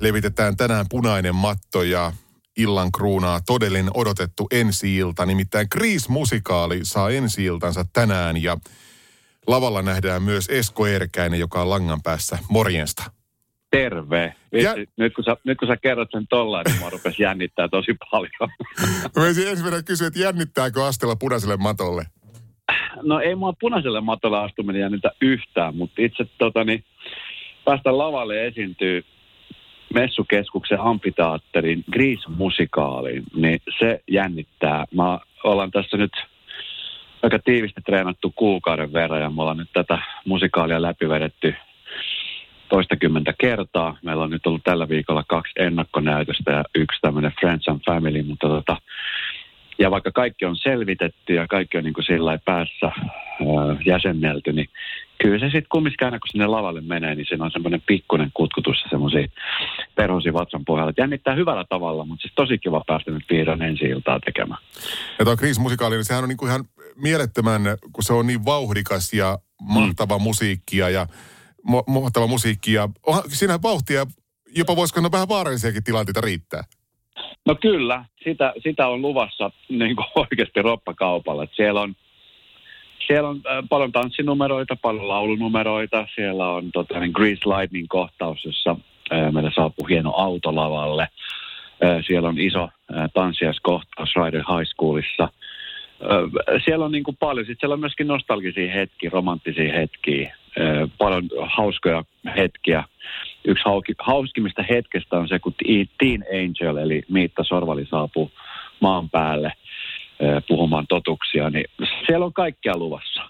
levitetään tänään punainen matto ja illan kruunaa todellinen odotettu ensi-ilta. Nimittäin Grease-musikaali saa ensi-iltansa tänään ja lavalla nähdään myös Esko Erkäinen, joka on langan päässä. Morjensta. Terve. Vitsi, ja... nyt, kun sä, nyt kun sä kerrot sen tolla, niin mä rupes jännittää tosi paljon. Mä ensimmäinen kysyä, että jännittääkö astella punaiselle matolle? No ei mua punaiselle matolle astuminen jännitä yhtään, mutta itse tota, niin, päästä lavalle esiintyy messukeskuksen amfiteatterin Grease-musikaaliin, niin se jännittää. Mä ollaan tässä nyt aika tiivisti treenattu kuukauden verran ja me ollaan nyt tätä musikaalia läpivedetty toistakymmentä kertaa. Meillä on nyt ollut tällä viikolla kaksi ennakkonäytöstä ja yksi tämmöinen Friends and Family, mutta tota, ja vaikka kaikki on selvitetty ja kaikki on niin kuin sillä päässä ää, jäsennelty, niin kyllä se sitten kumminkin aina kun sinne lavalle menee, niin siinä on semmoinen pikkuinen kutkutus ja semmoisia perhosia vatsan pohjalla. Et jännittää hyvällä tavalla, mutta siis tosi kiva päästä nyt vihdoin ensi iltaa tekemään. Ja tuo Chris-musikaali, niin sehän on niin kuin ihan mielettömän, kun se on niin vauhdikas ja mahtava mm. musiikkia ja mahtava musiikki ja siinä vauhtia, jopa voisiko ne vähän vaarallisiakin tilanteita riittää? No kyllä, sitä, sitä on luvassa niin kuin oikeasti roppakaupalla. Että siellä on, siellä on äh, paljon tanssinumeroita, paljon laulunumeroita. Siellä on tota, niin Grease Lightning kohtaus, jossa äh, meillä saapuu hieno autolavalle. Siellä on iso tanssiaiskohtaus Rider High Schoolissa. Siellä on niin kuin paljon. Sitten siellä on myöskin nostalgisia hetkiä, romanttisia hetkiä paljon hauskoja hetkiä. Yksi hauskimmista hetkestä on se, kun Teen Angel, eli Miitta Sorvali saapuu maan päälle puhumaan totuksia, niin siellä on kaikkea luvassa.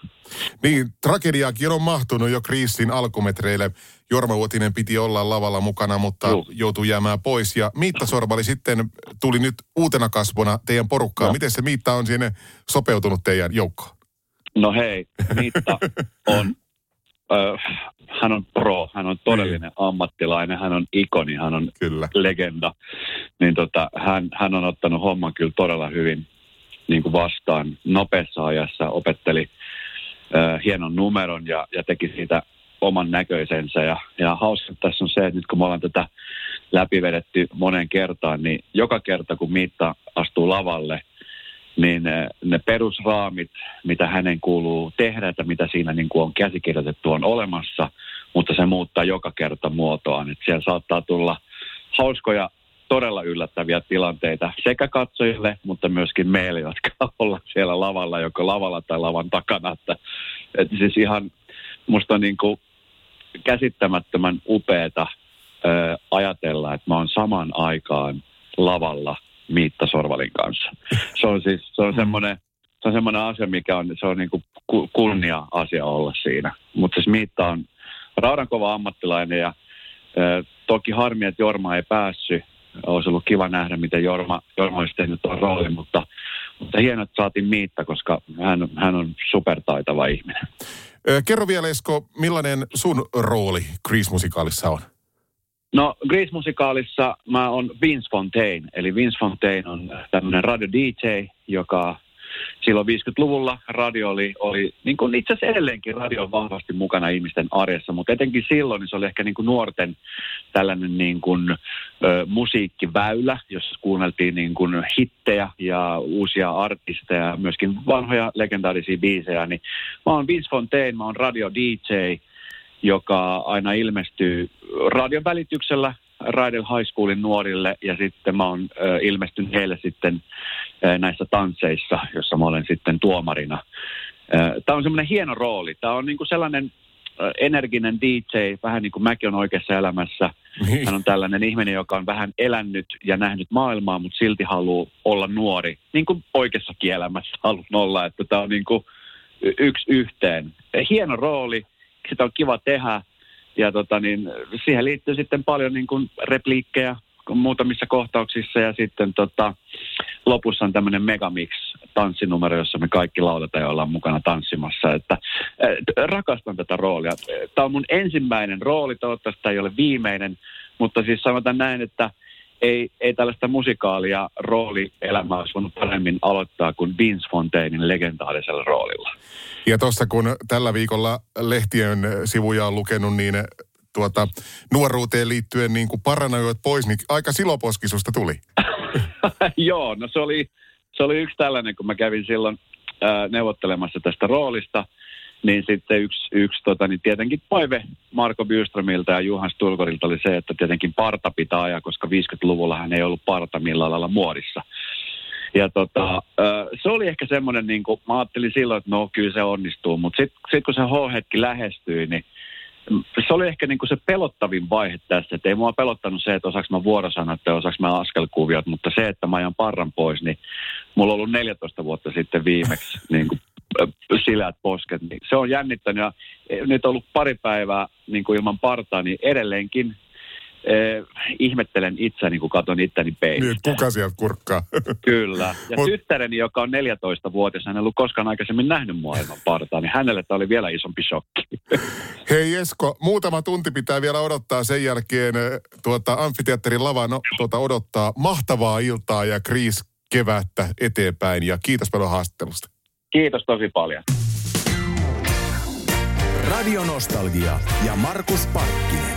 Niin, tragediaakin on mahtunut jo kriisin alkumetreille. Jorma Uotinen piti olla lavalla mukana, mutta Juh. joutui jäämään pois. Ja Miitta Sorvali sitten tuli nyt uutena kasvona teidän porukkaan. No. Miten se Miitta on sinne sopeutunut teidän joukkoon? No hei, Miitta on äh, hän on pro, hän on todellinen niin. ammattilainen, hän on ikoni, hän on kyllä. legenda. Niin tota, hän, hän on ottanut homman kyllä todella hyvin niin kuin vastaan nopeassa ajassa, opetteli äh, hienon numeron ja, ja teki siitä oman näköisensä. Ja, ja hauska tässä on se, että nyt kun me ollaan tätä läpivedetty monen kertaan, niin joka kerta kun Miitta astuu lavalle – niin ne, perusraamit, mitä hänen kuuluu tehdä, että mitä siinä niin kuin on käsikirjoitettu, on olemassa, mutta se muuttaa joka kerta muotoaan. Että siellä saattaa tulla hauskoja, todella yllättäviä tilanteita sekä katsojille, mutta myöskin meille, jotka ollaan siellä lavalla, joko lavalla tai lavan takana. Että, että siis ihan musta niin kuin käsittämättömän upeeta ajatella, että mä oon saman aikaan lavalla – Miitta Sorvalin kanssa. Se on siis se on semmoinen, se on semmoinen asia, mikä on, se on niin kuin kunnia-asia olla siinä. Mutta siis Miitta on raudankova ammattilainen ja ö, toki harmi, että Jorma ei päässyt. Olisi ollut kiva nähdä, miten Jorma, Jorma olisi tehnyt tuon roolin, mutta, mutta hienoa, että saatiin Miitta, koska hän, hän on supertaitava ihminen. Kerro vielä Esko, millainen sun rooli Grease-musikaalissa on? No Grease-musikaalissa mä oon Vince Fontaine, eli Vince Fontaine on tämmöinen radio DJ, joka silloin 50-luvulla radio oli, oli niin kuin itse asiassa edelleenkin radio on vahvasti mukana ihmisten arjessa, mutta etenkin silloin niin se oli ehkä niin kuin nuorten tällainen niin kuin, ö, musiikkiväylä, jossa kuunneltiin niin kuin hittejä ja uusia artisteja, myöskin vanhoja legendaarisia biisejä. Niin mä oon Vince Fontaine, mä oon radio DJ, joka aina ilmestyy radion välityksellä Raidel High Schoolin nuorille ja sitten mä oon ö, ilmestynyt heille sitten näissä tansseissa, jossa mä olen sitten tuomarina. Tämä on semmoinen hieno rooli. Tämä on niinku sellainen ö, energinen DJ, vähän niin kuin mäkin on oikeassa elämässä. Niin. Hän on tällainen ihminen, joka on vähän elänyt ja nähnyt maailmaa, mutta silti haluaa olla nuori. Niin kuin oikeassa elämässä haluan olla, että tämä on niin kuin yksi yhteen. Hieno rooli, sitä on kiva tehdä ja tota niin, siihen liittyy sitten paljon niin kuin repliikkejä muutamissa kohtauksissa ja sitten tota, lopussa on tämmöinen megamix tanssinumero, jossa me kaikki lauletaan ja ollaan mukana tanssimassa. Että, äh, rakastan tätä roolia. Tämä on mun ensimmäinen rooli, toivottavasti tämä ei ole viimeinen, mutta siis sanotaan näin, että ei, ei tällaista musikaalia roolielämää olisi voinut paremmin aloittaa kuin Vince Fontainin legendaarisella roolilla. Ja tuossa kun tällä viikolla lehtien sivuja on lukenut, niin tuota, nuoruuteen liittyen niin kuin pois, niin aika siloposkisusta tuli. Joo, no se oli, se oli yksi tällainen, kun mä kävin silloin ää, neuvottelemassa tästä roolista, niin sitten yksi, yksi tota, niin tietenkin toive Marko Byströmiltä ja Juhan Stulkorilta oli se, että tietenkin parta pitää ajaa, koska 50-luvulla hän ei ollut parta millään lailla muodissa. Ja tota, se oli ehkä semmoinen, niin kuin, mä ajattelin silloin, että no kyllä se onnistuu, mutta sitten sit kun se H-hetki lähestyi, niin se oli ehkä niin kuin se pelottavin vaihe tässä, että ei mua pelottanut se, että osaaks mä vuorosanat ja osaaks mä askelkuviot, mutta se, että mä ajan parran pois, niin mulla on ollut 14 vuotta sitten viimeksi niin kuin silät posket, niin se on jännittänyt ja nyt on ollut pari päivää niin kuin ilman partaa, niin edelleenkin eh, ihmettelen itseäni, kun katson itteni peilistä. Niin, kuka sieltä kurkkaa? Kyllä. Ja Mut... tyttäreni, joka on 14-vuotias, hän ei ollut koskaan aikaisemmin nähnyt mua ilman partaa, niin hänelle tämä oli vielä isompi shokki. Hei Esko, muutama tunti pitää vielä odottaa sen jälkeen tuota, amfiteatterin lava no, tuota, odottaa mahtavaa iltaa ja kriis kevättä eteenpäin ja kiitos paljon haastattelusta. Kiitos tosi paljon. Radio Nostalgia ja Markus Parkkinen.